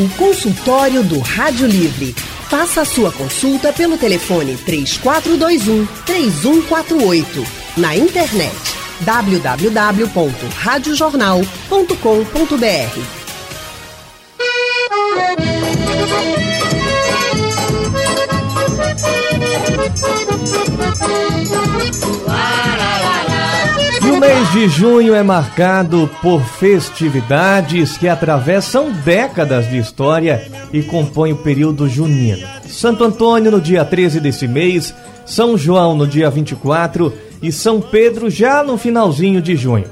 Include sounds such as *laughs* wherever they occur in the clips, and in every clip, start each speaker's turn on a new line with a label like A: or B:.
A: O consultório do Rádio Livre. Faça a sua consulta pelo telefone 3421 3148. Na internet www.radiojornal.com.br.
B: O mês de junho é marcado por festividades que atravessam décadas de história e compõem o período junino. Santo Antônio no dia 13 desse mês, São João no dia 24 e São Pedro já no finalzinho de junho.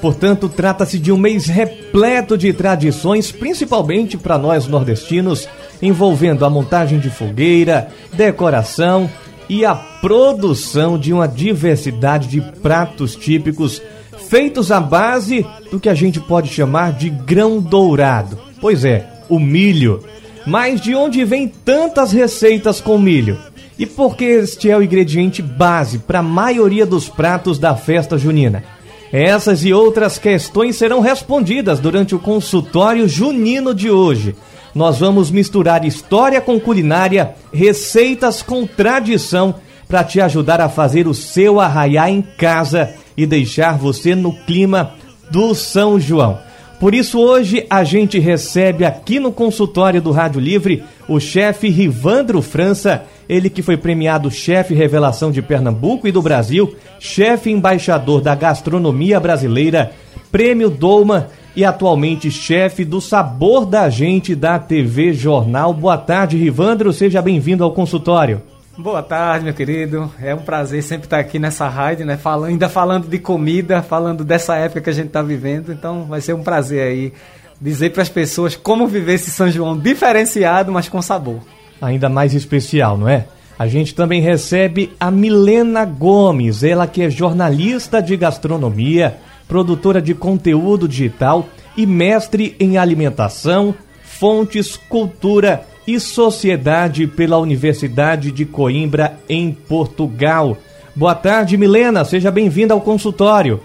B: Portanto, trata-se de um mês repleto de tradições, principalmente para nós nordestinos, envolvendo a montagem de fogueira, decoração e a produção de uma diversidade de pratos típicos feitos à base do que a gente pode chamar de grão dourado. Pois é, o milho. Mas de onde vem tantas receitas com milho? E por que este é o ingrediente base para a maioria dos pratos da festa junina? Essas e outras questões serão respondidas durante o consultório junino de hoje. Nós vamos misturar história com culinária, receitas com tradição para te ajudar a fazer o seu arraiar em casa e deixar você no clima do São João. Por isso, hoje a gente recebe aqui no consultório do Rádio Livre o chefe Rivandro França, ele que foi premiado chefe revelação de Pernambuco e do Brasil, chefe embaixador da gastronomia brasileira, prêmio Dolma e atualmente chefe do Sabor da Gente da TV Jornal. Boa tarde, Rivandro, seja bem-vindo ao consultório.
C: Boa tarde, meu querido. É um prazer sempre estar aqui nessa rádio, né? Falando, ainda falando de comida, falando dessa época que a gente está vivendo. Então vai ser um prazer aí dizer para as pessoas como viver esse São João diferenciado, mas com sabor.
B: Ainda mais especial, não é? A gente também recebe a Milena Gomes, ela que é jornalista de gastronomia, produtora de conteúdo digital e mestre em alimentação, fontes, cultura e Sociedade pela Universidade de Coimbra, em Portugal. Boa tarde, Milena, seja bem-vinda ao consultório.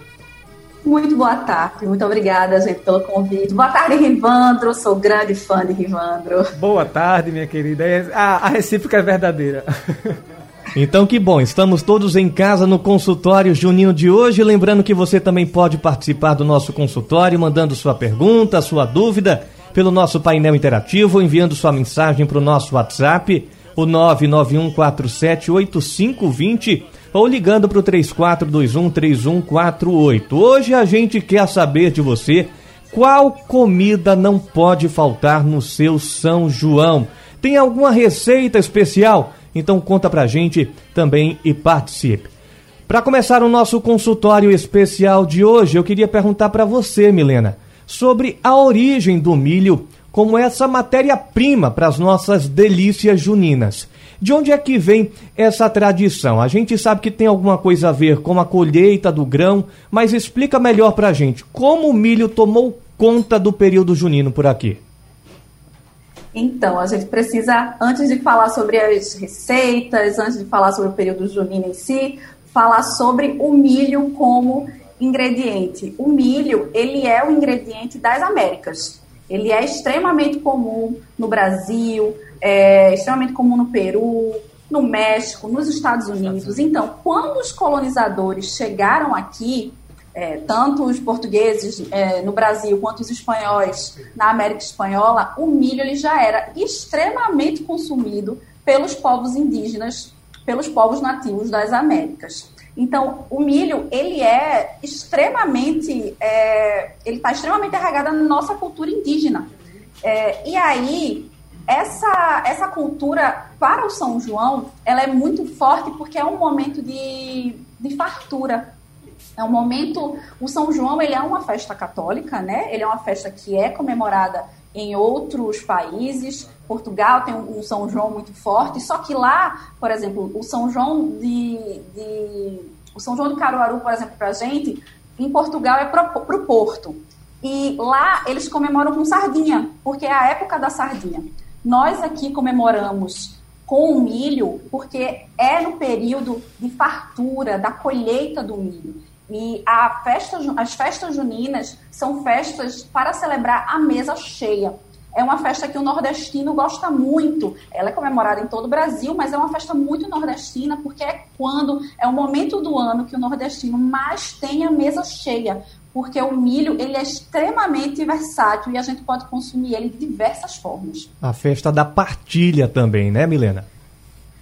D: Muito boa tarde, muito obrigada, gente, pelo convite. Boa tarde, Rivandro, sou grande fã de Rivandro.
C: Boa tarde, minha querida. É, a, a recíproca é verdadeira. *laughs*
B: Então que bom, estamos todos em casa no consultório junino de hoje. Lembrando que você também pode participar do nosso consultório, mandando sua pergunta, sua dúvida pelo nosso painel interativo, enviando sua mensagem para o nosso WhatsApp, o 991478520 ou ligando para o 34213148. Hoje a gente quer saber de você qual comida não pode faltar no seu São João. Tem alguma receita especial? Então conta pra gente também e participe. Para começar o nosso consultório especial de hoje, eu queria perguntar para você, Milena, sobre a origem do milho como essa matéria-prima para as nossas delícias juninas. De onde é que vem essa tradição? A gente sabe que tem alguma coisa a ver com a colheita do grão, mas explica melhor para a gente como o milho tomou conta do período junino por aqui.
D: Então, a gente precisa, antes de falar sobre as receitas, antes de falar sobre o período junino em si, falar sobre o milho como ingrediente. O milho, ele é o ingrediente das Américas. Ele é extremamente comum no Brasil, é extremamente comum no Peru, no México, nos Estados Unidos. Então, quando os colonizadores chegaram aqui, é, tanto os portugueses é, no Brasil quanto os espanhóis na América Espanhola, o milho ele já era extremamente consumido pelos povos indígenas, pelos povos nativos das Américas. Então, o milho ele é extremamente, é, ele está extremamente arraigado na nossa cultura indígena. É, e aí, essa, essa cultura para o São João, ela é muito forte porque é um momento de, de fartura, é um momento. O São João ele é uma festa católica, né? Ele é uma festa que é comemorada em outros países. Portugal tem um, São João muito forte, só que lá, por exemplo, o São João de, de o São João do Caruaru, por exemplo, para a gente, em Portugal é para o Porto. E lá eles comemoram com sardinha, porque é a época da sardinha. Nós aqui comemoramos com o milho, porque é no período de fartura, da colheita do milho. E a festa, as festas juninas são festas para celebrar a mesa cheia. é uma festa que o nordestino gosta muito. Ela é comemorada em todo o Brasil, mas é uma festa muito nordestina, porque é quando é o momento do ano que o nordestino mais tem a mesa cheia. Porque o milho ele é extremamente versátil e a gente pode consumir ele de diversas formas.
B: A festa da partilha também, né, Milena?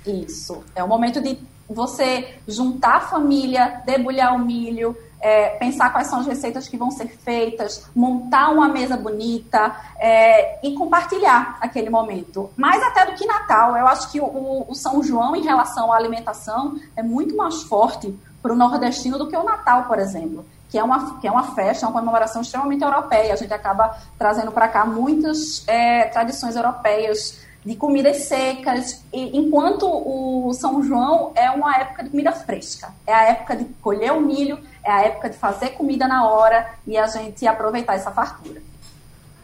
D: Isso. É o momento de você juntar a família, debulhar o milho, é, pensar quais são as receitas que vão ser feitas, montar uma mesa bonita é, e compartilhar aquele momento. Mais até do que Natal, eu acho que o, o São João, em relação à alimentação, é muito mais forte para o nordestino do que o Natal, por exemplo. Que é, uma, que é uma festa, uma comemoração extremamente europeia. A gente acaba trazendo para cá muitas é, tradições europeias de comidas secas, e, enquanto o São João é uma época de comida fresca. É a época de colher o milho, é a época de fazer comida na hora e a gente aproveitar essa fartura.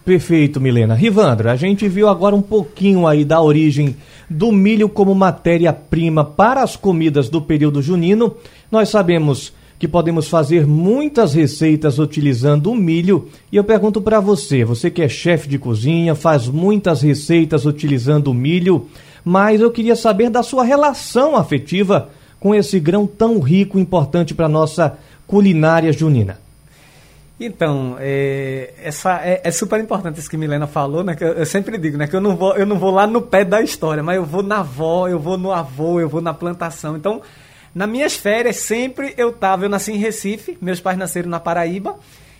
B: Perfeito, Milena. Rivandra, a gente viu agora um pouquinho aí da origem do milho como matéria-prima para as comidas do período junino. Nós sabemos que podemos fazer muitas receitas utilizando o milho. E eu pergunto para você, você que é chefe de cozinha, faz muitas receitas utilizando o milho, mas eu queria saber da sua relação afetiva com esse grão tão rico e importante para nossa culinária junina.
C: Então, é, essa, é, é, super importante isso que Milena falou, né? Que eu, eu, sempre digo, né? Que eu não, vou, eu não vou lá no pé da história, mas eu vou na avó, eu vou no avô, eu vou na plantação. Então, nas minhas férias, sempre eu tava, eu nasci em Recife, meus pais nasceram na Paraíba,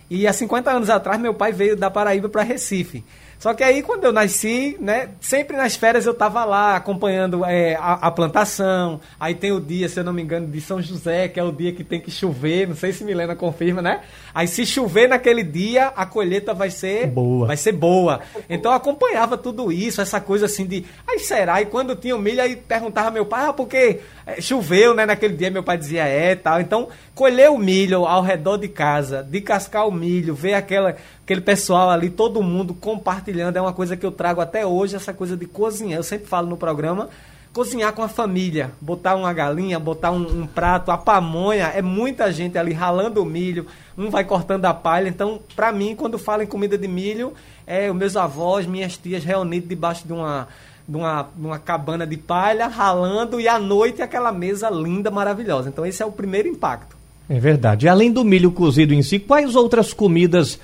C: e há 50 anos atrás meu pai veio da Paraíba para Recife. Só que aí, quando eu nasci, né, sempre nas férias eu estava lá acompanhando é, a, a, plantação. Aí tem o dia, se eu não me engano, de São José, que é o dia que tem que chover. Não sei se Milena confirma, né? Aí se chover naquele dia, a colheita vai ser boa. Vai ser boa. Então eu acompanhava tudo isso, essa coisa assim de, aí será? E quando tinha o milho, aí perguntava meu pai, ah, porque é, choveu, né, naquele dia, meu pai dizia é, tal. Então, colher o milho ao redor de casa, de cascar o milho, ver aquela aquele pessoal ali, todo mundo compartilhando, é uma coisa que eu trago até hoje, essa coisa de cozinhar. Eu sempre falo no programa, cozinhar com a família, botar uma galinha, botar um, um, prato, a pamonha, é muita gente ali ralando o milho, um vai cortando a palha. Então, para mim, quando falo em comida de milho, é os meus avós, minhas tias reunidos debaixo de uma, de uma, de uma cabana de palha, ralando, e à noite aquela mesa linda, maravilhosa. Então, esse é o primeiro impacto.
B: É verdade. E além do milho cozido em si, quais outras comidas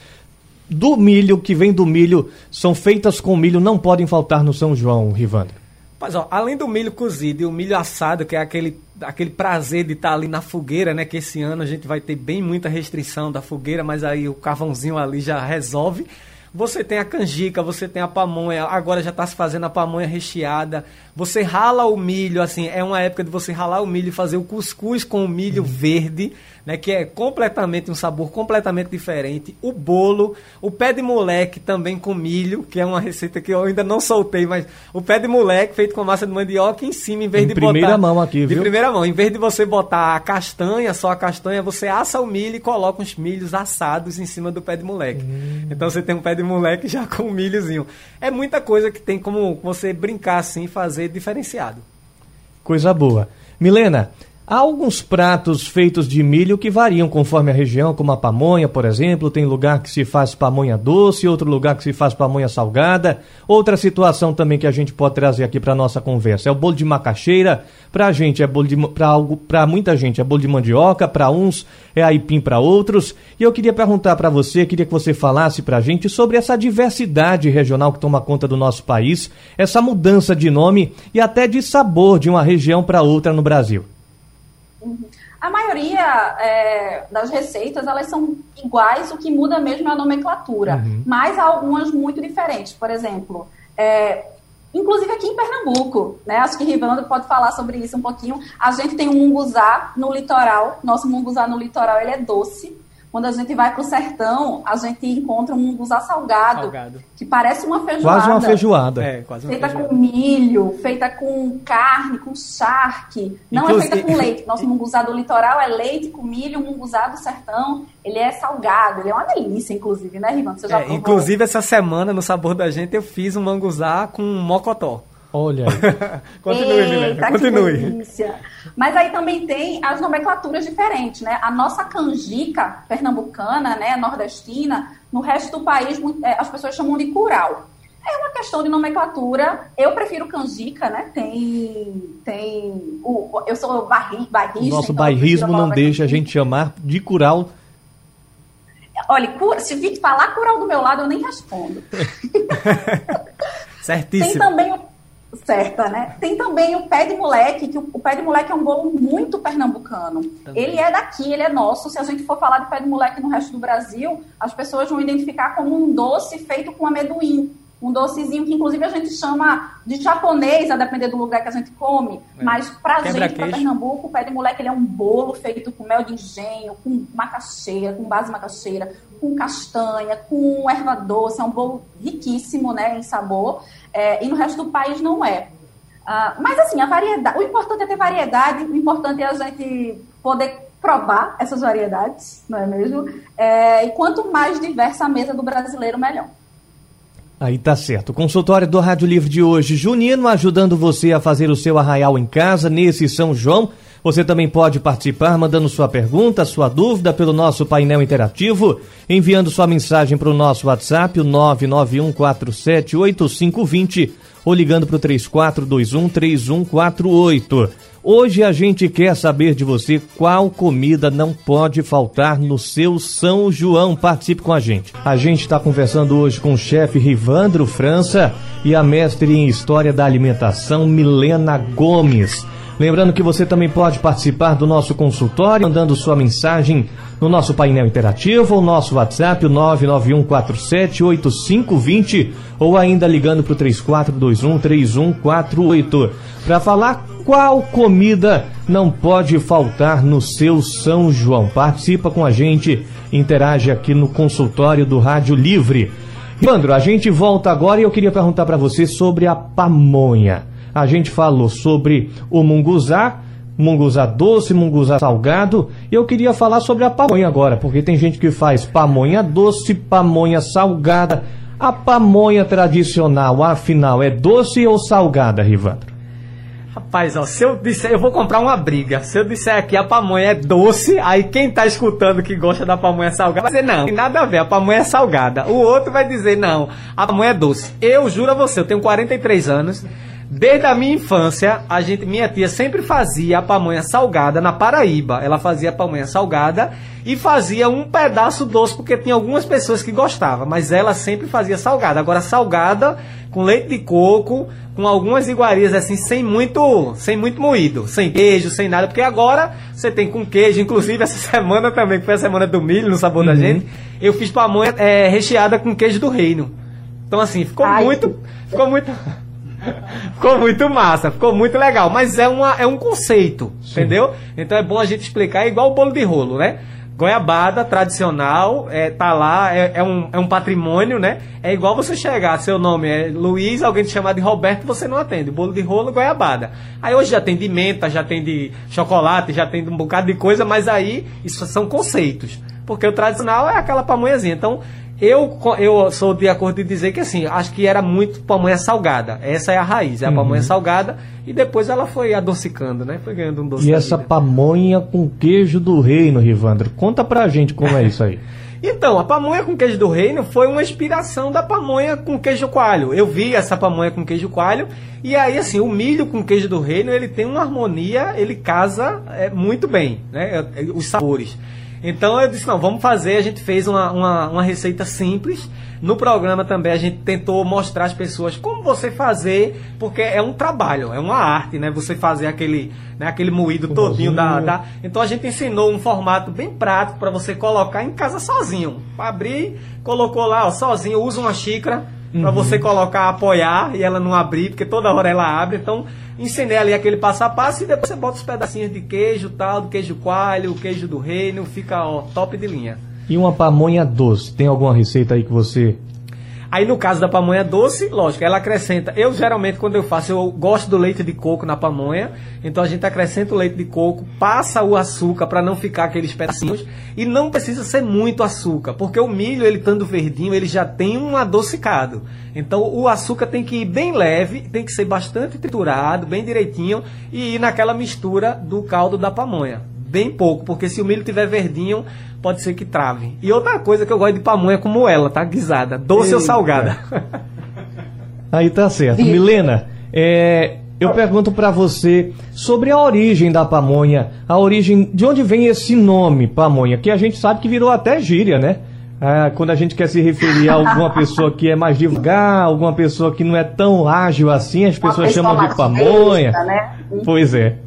B: do milho, que vem do milho, são feitas com milho, não podem faltar no São João, Rivandro?
C: Mas, ó, além do milho cozido e o milho assado, que é aquele, aquele prazer de estar ali na fogueira, né? Que esse ano a gente vai ter bem muita restrição da fogueira, mas aí o carvãozinho ali já resolve. Você tem a canjica, você tem a pamonha, agora já está se fazendo a pamonha recheada. Você rala o milho, assim, é uma época de você ralar o milho e fazer o cuscuz com o milho uhum. verde né, que é completamente um sabor completamente diferente. O bolo, o pé de moleque também com milho, que é uma receita que eu ainda não soltei, mas o pé de moleque feito com massa de mandioca em cima, em vez em de
B: primeira
C: botar
B: mão aqui,
C: de primeira mão, em vez de você botar a castanha, só a castanha, você assa o milho e coloca os milhos assados em cima do pé de moleque. Hum. Então você tem um pé de moleque já com um milhozinho. É muita coisa que tem como você brincar assim, fazer diferenciado.
B: Coisa boa. Milena, Há alguns pratos feitos de milho que variam conforme a região, como a pamonha, por exemplo. Tem lugar que se faz pamonha doce, outro lugar que se faz pamonha salgada. Outra situação também que a gente pode trazer aqui para nossa conversa é o bolo de macaxeira. Para a gente é bolo de para algo, para muita gente é bolo de mandioca, para uns é aipim para outros. E eu queria perguntar para você, queria que você falasse para a gente sobre essa diversidade regional que toma conta do nosso país, essa mudança de nome e até de sabor de uma região para outra no Brasil.
D: A maioria é, das receitas elas são iguais, o que muda mesmo é a nomenclatura, uhum. mas há algumas muito diferentes. Por exemplo, é, inclusive aqui em Pernambuco, né? Acho que Rivando pode falar sobre isso um pouquinho. A gente tem um munguzá no litoral. Nosso munguzá no litoral ele é doce. Quando a gente vai para o sertão, a gente encontra um munguzá salgado, salgado, que parece uma feijoada.
B: Quase uma feijoada.
D: É, quase uma feita feijoada. com milho, feita com carne, com charque. Não Inclusive... é feita com leite. Nosso munguzá do litoral é leite com milho, o munguzá do sertão, ele é salgado. Ele é uma delícia, inclusive, né, Rivan? Você já
C: é, Inclusive, essa semana, no Sabor da Gente, eu fiz um manguzá com mocotó.
B: Olha. *laughs*
C: continue, Milena. Continue.
D: Mas aí também tem as nomenclaturas diferentes, né? A nossa canjica pernambucana, né, nordestina, no resto do país é, as pessoas chamam de curau. É uma questão de nomenclatura. Eu prefiro canjica, né? Tem. tem o, eu sou barri, barrista.
B: Nosso então bairrismo não deixa a gente chamar de curau.
D: Olha, se falar curau do meu lado, eu nem respondo. *laughs* *laughs*
C: Certíssimo.
D: Tem também o certa, né? Tem também o pé de moleque, que o, o, pé de moleque é um bolo muito pernambucano. Também. Ele é daqui, ele é nosso. Se a gente for falar de pé de moleque no resto do Brasil, as pessoas vão identificar como um doce feito com amendoim um docezinho que inclusive a gente chama de japonês, a depender do lugar que a gente come, é. mas pra Quebra gente, para Pernambuco, o pé de moleque ele é um bolo feito com mel de engenho, com macaxeira, com base macaxeira, com castanha, com erva doce, é um bolo riquíssimo, né, em sabor, é, e no resto do país não é. Uh, mas assim, a variedade, o importante é ter variedade, o importante é a gente poder provar essas variedades, não é mesmo? É, e quanto mais diversa a mesa do brasileiro, melhor.
B: Aí tá certo. Consultório do Rádio Livre de hoje, Junino, ajudando você a fazer o seu arraial em casa nesse São João. Você também pode participar mandando sua pergunta, sua dúvida pelo nosso painel interativo, enviando sua mensagem para o nosso WhatsApp, o 991478520 ou ligando para o 3421 3148. Hoje a gente quer saber de você qual comida não pode faltar no seu São João. Participe com a gente. A gente está conversando hoje com o chefe Rivandro França e a mestre em História da Alimentação Milena Gomes. Lembrando que você também pode participar do nosso consultório, mandando sua mensagem no nosso painel interativo, o nosso WhatsApp, o 991478520 ou ainda ligando para o 34213148 para falar qual comida não pode faltar no seu São João. Participa com a gente, interage aqui no consultório do Rádio Livre. Evandro, a gente volta agora e eu queria perguntar para você sobre a pamonha. A gente falou sobre o munguzá, munguzá doce, munguzá salgado. E eu queria falar sobre a pamonha agora, porque tem gente que faz pamonha doce, pamonha salgada. A pamonha tradicional, afinal, é doce ou salgada, Rivandro?
C: Rapaz, ó, se eu disser, eu vou comprar uma briga. Se eu disser aqui a pamonha é doce, aí quem tá escutando que gosta da pamonha salgada vai dizer não, tem nada a ver, a pamonha é salgada. O outro vai dizer não, a pamonha é doce. Eu juro a você, eu tenho 43 anos. Desde a minha infância, a gente, minha tia sempre fazia a pamonha salgada na Paraíba. Ela fazia a pamonha salgada e fazia um pedaço doce, porque tinha algumas pessoas que gostavam, mas ela sempre fazia salgada. Agora, salgada com leite de coco, com algumas iguarias assim, sem muito, sem muito moído, sem queijo, sem nada, porque agora você tem com queijo, inclusive essa *laughs* semana também, que foi a semana do milho no sabor uhum. da gente, eu fiz pamonha é, recheada com queijo do reino. Então, assim, ficou Ai, muito. Ficou muito. *laughs* ficou muito massa, ficou muito legal. Mas é, uma, é um conceito, Sim. entendeu? Então é bom a gente explicar, é igual o bolo de rolo, né? Goiabada tradicional, é, tá lá, é, é, um, é um patrimônio, né? É igual você chegar, seu nome é Luiz, alguém te chamar de Roberto, você não atende. Bolo de rolo, goiabada. Aí hoje já tem de menta, já tem de chocolate, já tem de um bocado de coisa, mas aí isso são conceitos. Porque o tradicional é aquela pamonhazinha. Então, eu, eu sou de acordo de dizer que assim, acho que era muito pamonha salgada. Essa é a raiz, é a uhum. pamonha salgada. E depois ela foi adocicando, né? Foi ganhando um doce.
B: E essa vida. pamonha com queijo do reino, Rivandro. Conta pra gente como é isso aí. *laughs*
C: Então, a pamonha com queijo do reino foi uma inspiração da pamonha com queijo coalho. Eu vi essa pamonha com queijo coalho e aí, assim, o milho com queijo do reino, ele tem uma harmonia, ele casa é, muito bem, né? É, os sabores. Então eu disse, não, vamos fazer. A gente fez uma, uma, uma receita simples. No programa também a gente tentou mostrar às pessoas como você fazer, porque é um trabalho, é uma arte, né? Você fazer aquele, né, aquele moído todinho da, da. Então a gente ensinou um formato bem prático para você colocar em casa sozinho. Abrir, colocou lá, ó, sozinho, usa uma xícara para uhum. você colocar, apoiar e ela não abrir, porque toda hora ela abre. Então ensinei ali aquele passo a passo e depois você bota os pedacinhos de queijo, tal, do queijo coalho, o queijo do reino, fica ó, top de linha.
B: E uma pamonha doce, tem alguma receita aí que você
C: Aí no caso da pamonha doce, lógico, ela acrescenta. Eu geralmente quando eu faço, eu gosto do leite de coco na pamonha. Então a gente acrescenta o leite de coco, passa o açúcar para não ficar aqueles pedacinhos e não precisa ser muito açúcar, porque o milho ele estando verdinho, ele já tem um adocicado. Então o açúcar tem que ir bem leve, tem que ser bastante triturado, bem direitinho e ir naquela mistura do caldo da pamonha bem pouco, porque se o milho tiver verdinho, pode ser que trave. E outra coisa que eu gosto de pamonha é como ela, tá? Guisada, doce Eita. ou salgada. *laughs*
B: Aí tá certo. Milena, é, eu pergunto para você sobre a origem da pamonha, a origem, de onde vem esse nome pamonha, que a gente sabe que virou até gíria, né? Ah, quando a gente quer se referir a alguma *laughs* pessoa que é mais devagar, alguma pessoa que não é tão ágil assim, as pessoas chamam de pamonha. né? Pois é.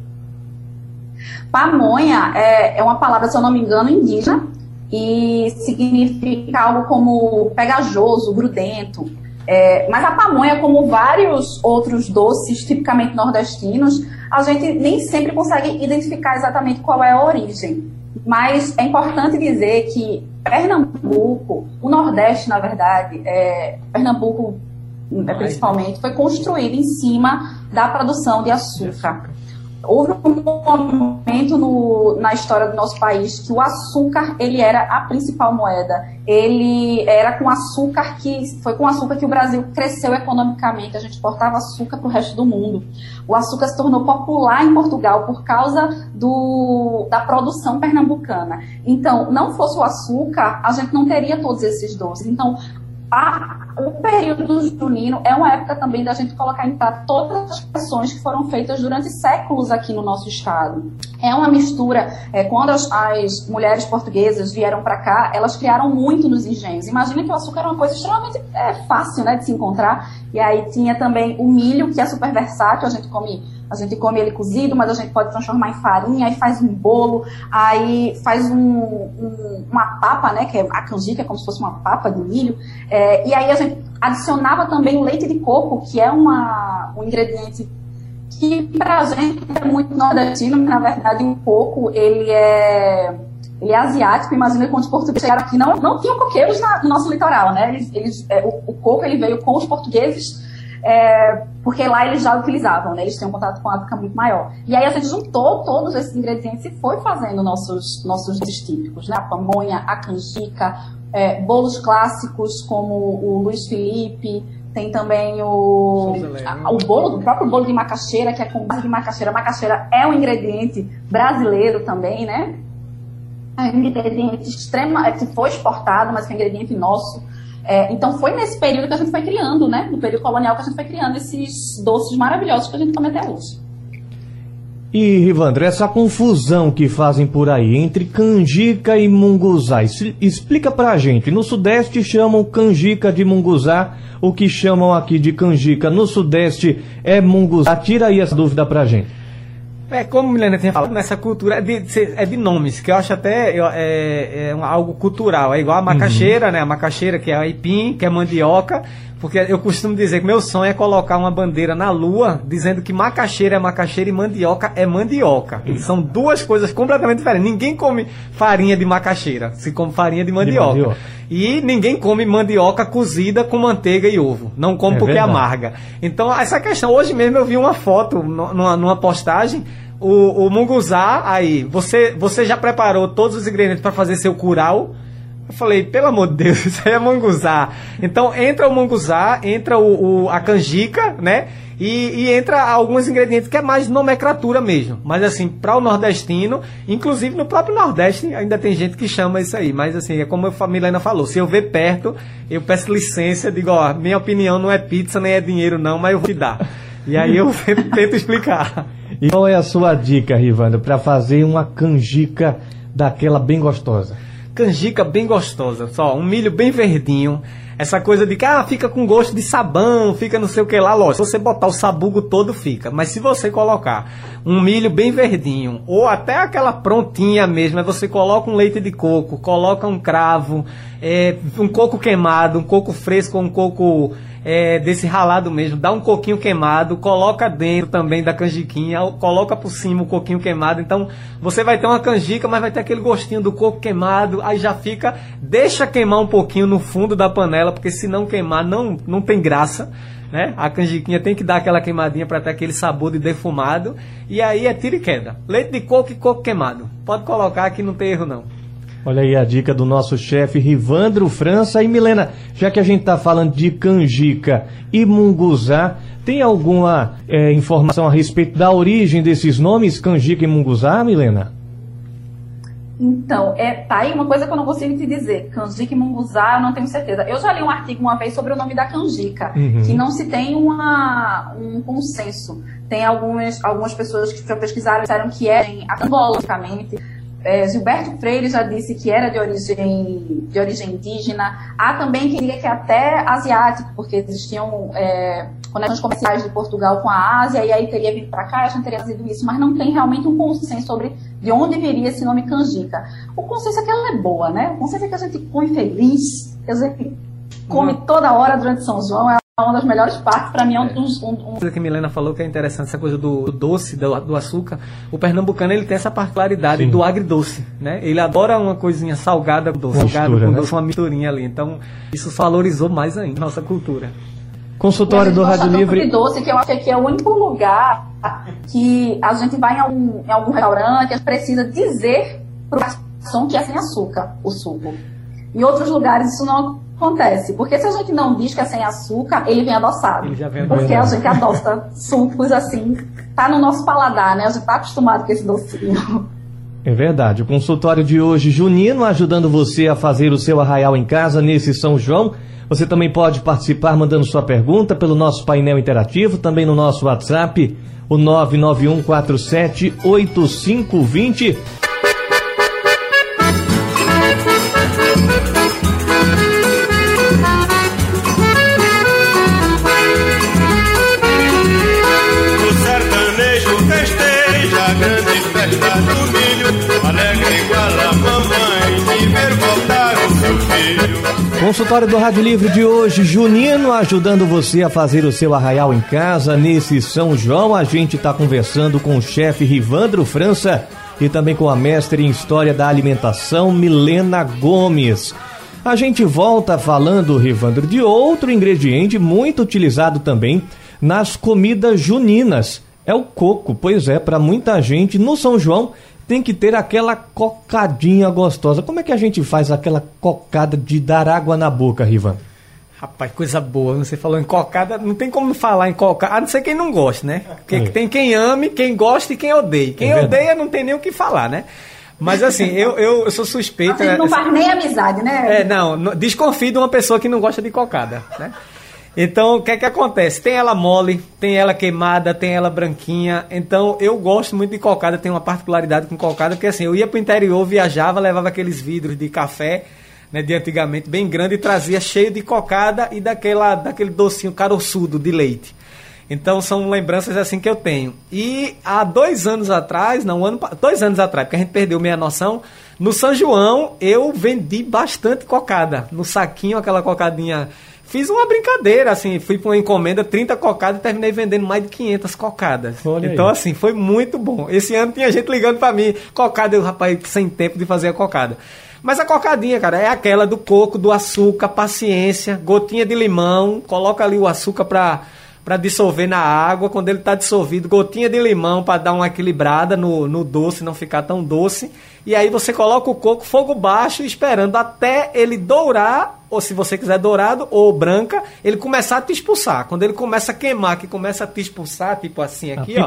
D: Pamonha é, é uma palavra, se eu não me engano, indígena e significa algo como pegajoso, grudento. É, mas a pamonha, como vários outros doces tipicamente nordestinos, a gente nem sempre consegue identificar exatamente qual é a origem. Mas é importante dizer que Pernambuco, o Nordeste, na verdade, é, Pernambuco é, principalmente, foi construído em cima da produção de açúcar. Houve um momento no, na história do nosso país que o açúcar ele era a principal moeda. Ele era com açúcar que foi com açúcar que o Brasil cresceu economicamente. A gente exportava açúcar para o resto do mundo. O açúcar se tornou popular em Portugal por causa do, da produção pernambucana. Então, não fosse o açúcar, a gente não teria todos esses doces. Então, a, o período junino é uma época também da gente colocar em prática todas as ações que foram feitas durante séculos aqui no nosso estado. É uma mistura, é, quando as, as, mulheres portuguesas vieram para cá, elas criaram muito nos engenhos. Imagina que o açúcar era uma coisa extremamente é, fácil né, de se encontrar. E aí tinha também o milho, que é super versátil, a gente come a gente come ele cozido, mas a gente pode transformar em farinha, aí faz um bolo, aí faz um, um, uma papa, né, que é a canjica, é como se fosse uma papa de milho, é, e aí a gente adicionava também o leite de coco, que é uma, um ingrediente que para a gente é muito nordestino, na verdade o coco, ele é ele é asiático, imagina quando os portugueses chegaram aqui, não, não tinham coqueiros na, no nosso litoral, né? Eles, eles, é, o, o, coco ele veio com os portugueses é, porque lá eles já utilizavam, né? Eles tinham contato com a África muito maior. E aí a gente juntou todos esses ingredientes e foi fazendo nossos, nossos típicos, né? A pamonha, a canjica, é, bolos clássicos como o Luiz Felipe, tem também o, a, o bolo, o próprio bolo de macaxeira, que é com base de macaxeira. Macaxeira é um ingrediente brasileiro também, né? É um ingrediente extrema, é, que foi exportado, mas é um ingrediente nosso. É, então foi nesse período que a gente foi criando, né? No período colonial que a gente foi criando esses doces maravilhosos que a gente come até hoje.
B: E, Rivandro, essa confusão que fazem por aí entre canjica e munguzá, explica pra gente. No Sudeste chamam canjica de munguzá, o que chamam aqui de canjica no Sudeste é munguzá. Tira aí essa dúvida pra gente.
C: É, como Milena tinha falado, nessa cultura é de, é de nomes, que eu acho até é, é algo cultural. É igual a macaxeira, uhum. né? A macaxeira, que é aipim, que é mandioca. Porque eu costumo dizer que meu sonho é colocar uma bandeira na lua dizendo que macaxeira é macaxeira e mandioca é mandioca. São duas coisas completamente diferentes. Ninguém come farinha de macaxeira, se come farinha de mandioca. De mandioca. E ninguém come mandioca cozida com manteiga e ovo. Não come é porque verdade. amarga. Então, essa questão, hoje mesmo eu vi uma foto numa, numa postagem o, o munguzá aí, você, você já preparou todos os ingredientes para fazer seu curau? Eu falei, pelo amor de Deus, *laughs* isso aí é munguzá. Então entra o munguzá, entra o, o a canjica, né? E, e, entra alguns ingredientes que é mais nomenclatura mesmo. Mas assim, para o nordestino, inclusive no próprio Nordeste, ainda tem gente que chama isso aí. Mas assim, é como a Milena falou, se eu ver perto, eu peço licença, digo, ó, minha opinião não é pizza nem é dinheiro não, mas eu vou te dar. E aí eu *laughs* tento explicar.
B: E qual é a sua dica, Rivando, para fazer uma canjica daquela bem gostosa?
C: Canjica bem gostosa. Só um milho bem verdinho. Essa coisa de que ah, fica com gosto de sabão, fica não sei o que lá, lógico. Se você botar o sabugo todo, fica. Mas se você colocar um milho bem verdinho, ou até aquela prontinha mesmo, você coloca um leite de coco, coloca um cravo, é, um coco queimado, um coco fresco, um coco é, desse ralado mesmo, dá um coquinho queimado, coloca dentro também da canjiquinha, coloca por cima o coquinho queimado. Então você vai ter uma canjica, mas vai ter aquele gostinho do coco queimado. Aí já fica, deixa queimar um pouquinho no fundo da panela, porque se não queimar não, não tem graça. Né? A canjiquinha tem que dar aquela queimadinha para ter aquele sabor de defumado. E aí é tiro e queda. Leite de coco e coco queimado. Pode colocar que não tem erro não.
B: Olha aí a dica do nosso chefe Rivandro França. E Milena, já que a gente está falando de canjica e munguzá, tem alguma é, informação a respeito da origem desses nomes, canjica e munguzá, Milena?
D: Então, é, tá aí uma coisa que eu não consigo te dizer. Canjica e munguzá, eu não tenho certeza. Eu já li um artigo uma vez sobre o nome da canjica, uhum. que não se tem uma, um consenso. Tem algumas, algumas pessoas que já pesquisaram disseram que é atomologicamente. É, Gilberto Freire já disse que era de origem, de origem indígena. Há também quem diga que é até asiático, porque existiam é, conexões comerciais de Portugal com a Ásia, e aí teria vindo para cá a gente teria trazido isso, mas não tem realmente um consenso sobre de onde viria esse nome canjica. O consenso é que ela é boa, né? O consenso é que a gente come feliz, que a gente come uhum. toda hora durante São João, é uma das melhores partes, para mim é um dos... Um, um...
C: coisa que a Milena falou que é interessante, essa coisa do, do doce, do, do, açúcar, o pernambucano ele tem essa particularidade Sim. do agridoce, né? Ele adora uma coisinha salgada com doce, salgado com né? doce, uma misturinha ali, então isso valorizou mais ainda nossa cultura.
B: Consultório do Rádio Livre.
D: Doce, que eu acho que é o único lugar que a gente vai em algum, em algum restaurante, a gente precisa dizer para o garçom que é sem açúcar o suco. Em outros lugares isso não acontece. Porque se a gente não diz que é sem açúcar, ele vem adoçado. Ele já vem porque a gente adoça *laughs* sucos assim, tá no nosso paladar, né? A gente tá acostumado com esse docinho.
B: É verdade. O consultório de hoje, Junino, ajudando você a fazer o seu arraial em casa nesse São João. Você também pode participar mandando sua pergunta pelo nosso painel interativo, também no nosso WhatsApp, o 991478520. Consultório do Rádio Livre de hoje, Junino ajudando você a fazer o seu arraial em casa. Nesse São João, a gente está conversando com o chefe Rivandro França e também com a mestre em História da Alimentação, Milena Gomes. A gente volta falando, Rivandro, de outro ingrediente muito utilizado também nas comidas juninas. É o coco, pois é, para muita gente no São João tem que ter aquela cocadinha gostosa. Como é que a gente faz aquela cocada de dar água na boca, Rivan?
C: Rapaz, coisa boa. Você falou em cocada, não tem como falar em cocada, a não ser quem não gosta, né? Porque é. tem quem ame, quem gosta e quem odeia. Quem é odeia não tem nem o que falar, né? Mas assim, eu, eu, eu sou suspeito. A
D: gente não faz nem amizade, né?
C: É, não, desconfio de uma pessoa que não gosta de cocada, né? Então, o que é que acontece? Tem ela mole, tem ela queimada, tem ela branquinha. Então, eu gosto muito de cocada, tem uma particularidade com cocada, porque assim, eu ia pro interior, viajava, levava aqueles vidros de café, né, de antigamente, bem grande, e trazia cheio de cocada e daquela, daquele docinho caroçudo de leite. Então, são lembranças assim que eu tenho. E há dois anos atrás, não, um ano, dois anos atrás, porque a gente perdeu meia noção, no São João eu vendi bastante cocada. No saquinho, aquela cocadinha Fiz uma brincadeira, assim, fui para uma encomenda, 30 cocadas e terminei vendendo mais de 500 cocadas. Olha então, aí. assim, foi muito bom. Esse ano tinha gente ligando para mim, cocada, eu, rapaz, sem tempo de fazer a cocada. Mas a cocadinha, cara, é aquela do coco, do açúcar, paciência, gotinha de limão, coloca ali o açúcar para para dissolver na água. Quando ele está dissolvido, gotinha de limão para dar uma equilibrada no, no doce, não ficar tão doce. E aí você coloca o coco fogo baixo, esperando até ele dourar, ou se você quiser dourado ou branca, ele começar a te expulsar. Quando ele começa a queimar, que começa a te expulsar, tipo assim aqui, ó.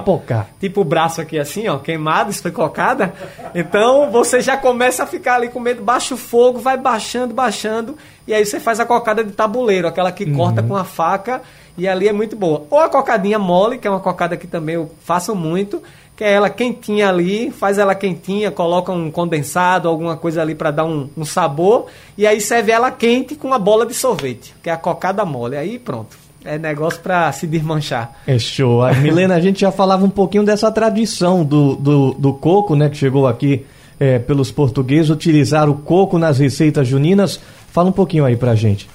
C: Tipo o braço aqui assim, ó, queimado, isso foi cocada. Então você já começa a ficar ali com medo, baixa o fogo, vai baixando, baixando, e aí você faz a cocada de tabuleiro, aquela que uhum. corta com a faca e ali é muito boa. Ou a cocadinha mole, que é uma cocada que também eu faço muito, que é ela quentinha ali, faz ela quentinha, coloca um condensado, alguma coisa ali para dar um, um, sabor, e aí serve ela quente com uma bola de sorvete, que é a cocada mole. Aí pronto. É negócio para se desmanchar.
B: É show. Milena, a gente já falava um pouquinho dessa tradição do, do, do coco, né, que chegou aqui é, pelos portugueses, utilizar o coco nas receitas juninas. Fala um pouquinho aí pra gente.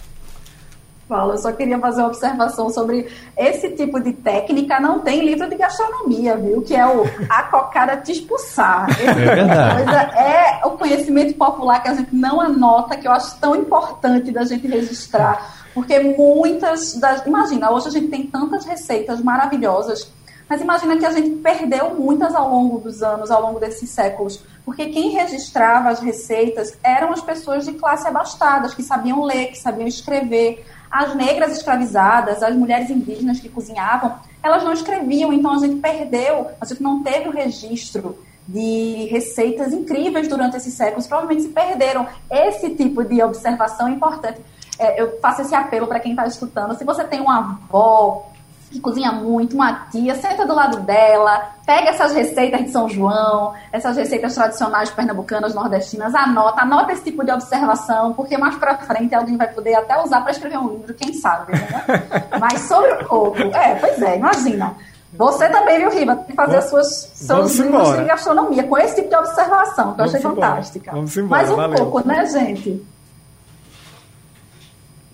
D: Paulo, eu só queria fazer uma observação sobre esse tipo de técnica não tem livro de gastronomia, viu? Que é o a cocada te expulsar. Esse é coisa é o conhecimento popular que a gente não anota, que eu acho tão importante da gente registrar. Porque muitas das. Imagina, hoje a gente tem tantas receitas maravilhosas, mas imagina que a gente perdeu muitas ao longo dos anos, ao longo desses séculos. Porque quem registrava as receitas eram as pessoas de classe abastadas, que sabiam ler, que sabiam escrever. As negras escravizadas, as mulheres indígenas que cozinhavam, elas não escreviam, então a gente perdeu, a gente não teve o registro de receitas incríveis durante esses séculos, provavelmente se perderam. Esse tipo de observação é importante. É, eu faço esse apelo para quem está escutando. Se você tem uma avó que cozinha muito, uma tia, senta do lado dela, pega essas receitas de São João, essas receitas tradicionais pernambucanas, nordestinas, anota, anota esse tipo de observação, porque mais para frente alguém vai poder até usar para escrever um livro, quem sabe, né? *laughs* Mas sobre o coco, é, pois é, imagina. Você também, viu, Riva, tem que fazer as suas, seus livros de gastronomia com esse tipo de observação, que eu achei embora. fantástica.
C: Vamos embora,
D: Mas um
C: valeu.
D: coco, né, gente?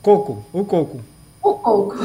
C: Coco, o coco.
D: O coco.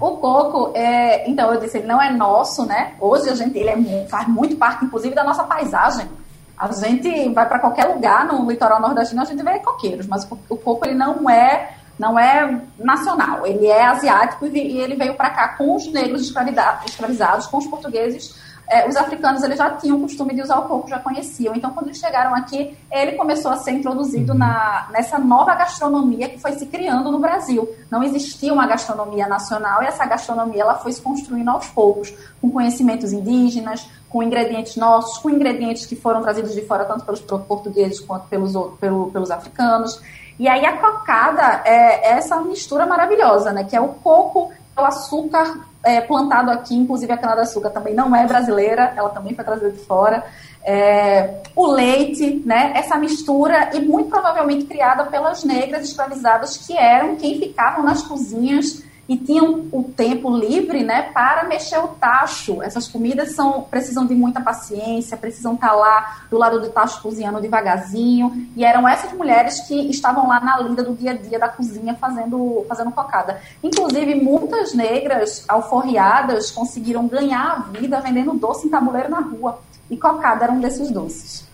D: O coco, é, então eu disse, ele não é nosso, né? Hoje a gente, ele é, faz muito parte, inclusive, da nossa paisagem. A gente vai para qualquer lugar no litoral nordestino, a gente vê coqueiros, mas o coco ele não é não é nacional, ele é asiático e ele veio para cá com os negros escravizados, com os portugueses é, os africanos eles já tinham o costume de usar o coco, já conheciam. Então, quando eles chegaram aqui, ele começou a ser introduzido na, nessa nova gastronomia que foi se criando no Brasil. Não existia uma gastronomia nacional e essa gastronomia ela foi se construindo aos poucos, com conhecimentos indígenas, com ingredientes nossos, com ingredientes que foram trazidos de fora, tanto pelos portugueses quanto pelos, pelo, pelos africanos. E aí a cocada é essa mistura maravilhosa, né? Que é o coco, o açúcar é, plantado aqui, inclusive a cana-de-açúcar também não é brasileira, ela também foi trazida de fora. É, o leite, né, essa mistura, e muito provavelmente criada pelas negras escravizadas que eram quem ficavam nas cozinhas e tinham o tempo livre, né, para mexer o tacho. Essas comidas são precisam de muita paciência, precisam estar lá do lado do tacho cozinhando devagarzinho. E eram essas mulheres que estavam lá na lida do dia a dia da cozinha fazendo fazendo cocada. Inclusive muitas negras alforriadas conseguiram ganhar a vida vendendo doce em tabuleiro na rua. E cocada era um desses doces.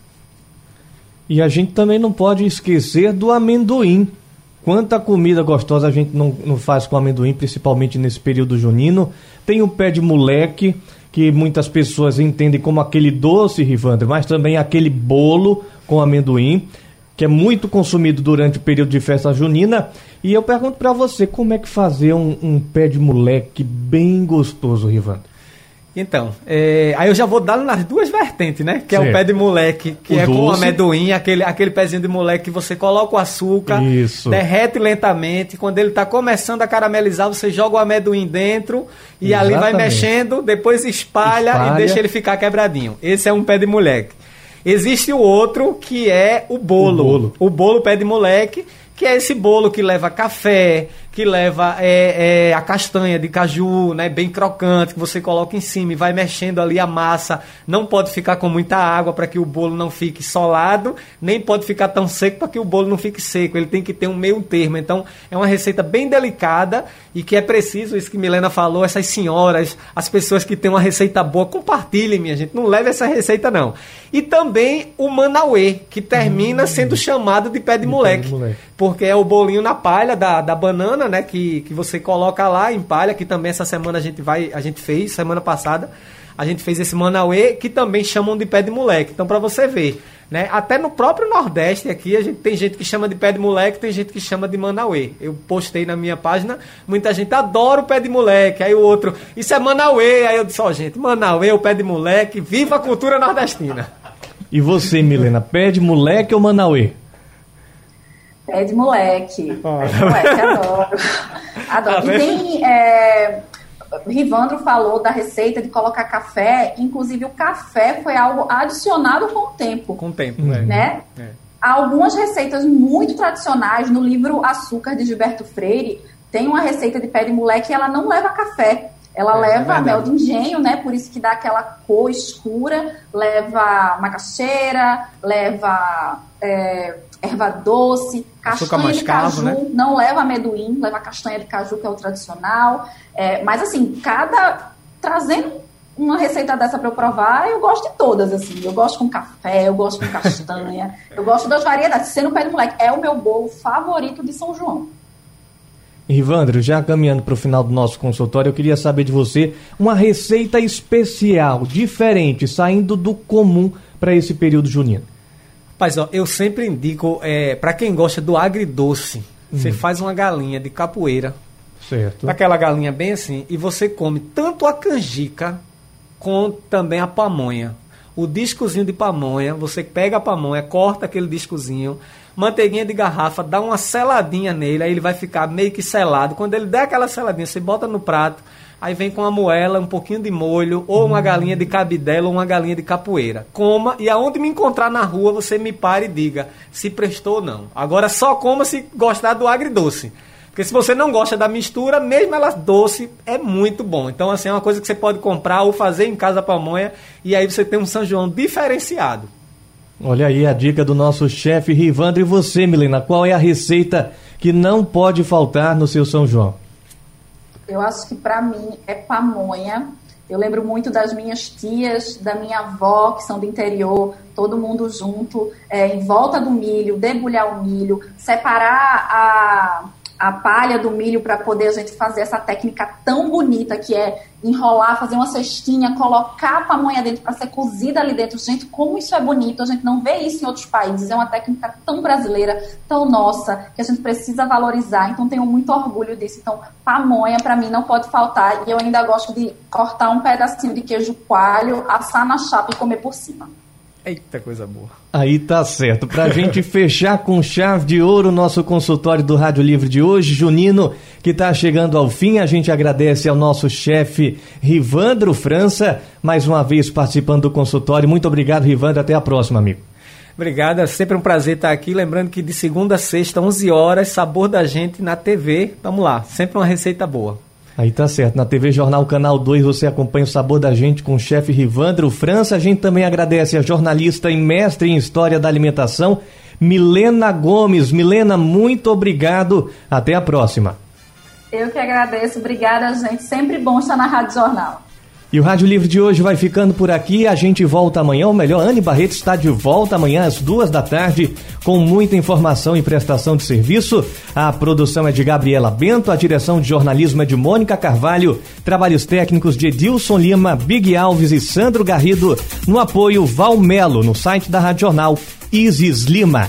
B: E a gente também não pode esquecer do amendoim Quanta comida gostosa a gente não, não faz com amendoim, principalmente nesse período junino. Tem o pé de moleque, que muitas pessoas entendem como aquele doce, Rivandro, mas também aquele bolo com amendoim, que é muito consumido durante o período de festa junina. E eu pergunto para você, como é que fazer um, um pé de moleque bem gostoso, Rivandro?
C: Então, é, aí eu já vou dar nas duas vertentes, né? Que certo. é o pé de moleque, que o é doce. com amendoim, aquele, aquele pezinho de moleque que você coloca o açúcar,
B: Isso.
C: derrete lentamente. Quando ele está começando a caramelizar, você joga o amendoim dentro e Exatamente. ali vai mexendo, depois espalha, espalha e deixa ele ficar quebradinho. Esse é um pé de moleque. Existe o outro que é o bolo. O bolo, o bolo pé de moleque, que é esse bolo que leva café, que leva é, é, a castanha de caju, né, bem crocante, que você coloca em cima e vai mexendo ali a massa. Não pode ficar com muita água para que o bolo não fique solado, nem pode ficar tão seco para que o bolo não fique seco. Ele tem que ter um meio termo. Então, é uma receita bem delicada e que é preciso, isso que Milena falou, essas senhoras, as pessoas que têm uma receita boa, compartilhem, minha gente. Não leve essa receita, não. E também o manauê, que termina hum. sendo chamado de pé de, de moleque, pé de moleque. Porque é o bolinho na palha da, da banana né, que, que você coloca lá, empalha, que também essa semana a gente vai, a gente fez, semana passada, a gente fez esse Manauê, que também chamam de pé de moleque. Então, para você ver, né? Até no próprio Nordeste aqui, a gente tem gente que chama de pé de moleque, tem gente que chama de Manauê. Eu postei na minha página, muita gente adora o pé de moleque. Aí o outro, isso é Manauê. Aí eu disse, ó, oh, gente, Manauê, o pé de moleque, viva a cultura nordestina.
B: E você, Milena, pé de moleque ou Manauê?
D: Pé de moleque. Oh. Pé de moleque, adoro. *laughs* adoro. Tá e tem. É, Rivandro falou da receita de colocar café, inclusive o café foi algo adicionado com o tempo.
C: Com o tempo,
D: né? né? É. Algumas receitas muito tradicionais, no livro Açúcar de Gilberto Freire, tem uma receita de pé de moleque e ela não leva café. Ela é, leva é mel de engenho, né? Por isso que dá aquela cor escura. Leva macaxeira, leva é, erva doce, castanha de caju, né? não leva amendoim, leva castanha de caju, que é o tradicional. É, mas assim, cada. trazendo uma receita dessa para eu provar, eu gosto de todas, assim. Eu gosto com café, eu gosto com castanha, *laughs* eu gosto das variedades. Sendo pé de moleque, é o meu bolo favorito de São João.
B: Rivandro, já caminhando para o final do nosso consultório, eu queria saber de você uma receita especial, diferente, saindo do comum para esse período junino.
C: Rapaz, ó, eu sempre indico, é, para quem gosta do agridoce, hum. você faz uma galinha de capoeira.
B: Certo.
C: Aquela galinha bem assim, e você come tanto a canjica quanto também a pamonha. o discozinho de pamonha, você pega a pamonha, corta aquele discozinho, manteiguinha de garrafa, dá uma seladinha nele, aí ele vai ficar meio que selado. Quando ele der aquela seladinha, você bota no prato, aí vem com a moela, um pouquinho de molho, ou uma galinha de cabidela, ou uma galinha de capoeira. Coma, e aonde me encontrar na rua, você me pare e diga se prestou ou não. Agora só coma se gostar do agridoce. Porque se você não gosta da mistura, mesmo ela doce, é muito bom. Então, assim, é uma coisa que você pode comprar ou fazer em casa a pamonha e aí você tem um São João diferenciado.
B: Olha aí a dica do nosso chefe Rivandro. E você, Milena, qual é a receita que não pode faltar no seu São João?
D: Eu acho que para mim é pamonha. Eu lembro muito das minhas tias, da minha avó, que são do interior, todo mundo junto, é, em volta do milho, debulhar o milho, separar a, a palha do milho para poder a gente fazer essa técnica tão bonita que é enrolar, fazer uma cestinha, colocar a pamonha dentro para ser cozida ali dentro. Gente, como isso é bonito, a gente não vê isso em outros países. É uma técnica tão brasileira, tão nossa, que a gente precisa valorizar. Então, tenho muito orgulho disso. Então, pamonha para mim não pode faltar. E eu ainda gosto de cortar um pedacinho de queijo coalho, assar na chapa e comer por cima.
C: Eita, coisa boa.
B: Aí tá certo. Pra gente fechar com chave de ouro o nosso consultório do Rádio Livre de hoje, Junino, que tá chegando ao fim, a gente agradece ao nosso chefe Rivandro França, mais uma vez participando do consultório. Muito obrigado, Rivandro. Até a próxima, amigo.
C: Obrigado, é sempre um prazer estar aqui. Lembrando que de segunda a sexta, 11 horas, Sabor da Gente na TV. Vamos lá, sempre uma receita boa.
B: Aí tá certo. Na TV Jornal Canal 2 você acompanha o sabor da gente com o chefe Rivandro França. A gente também agradece a jornalista e mestre em História da Alimentação, Milena Gomes. Milena, muito obrigado. Até a próxima.
D: Eu que agradeço. Obrigada, gente. Sempre bom estar na Rádio Jornal.
B: E o Rádio Livre de hoje vai ficando por aqui. A gente volta amanhã, ou melhor, Anne Barreto está de volta amanhã às duas da tarde com muita informação e prestação de serviço. A produção é de Gabriela Bento, a direção de jornalismo é de Mônica Carvalho, trabalhos técnicos de Edilson Lima, Big Alves e Sandro Garrido, no apoio Valmelo, no site da Rádio Jornal Isis Lima.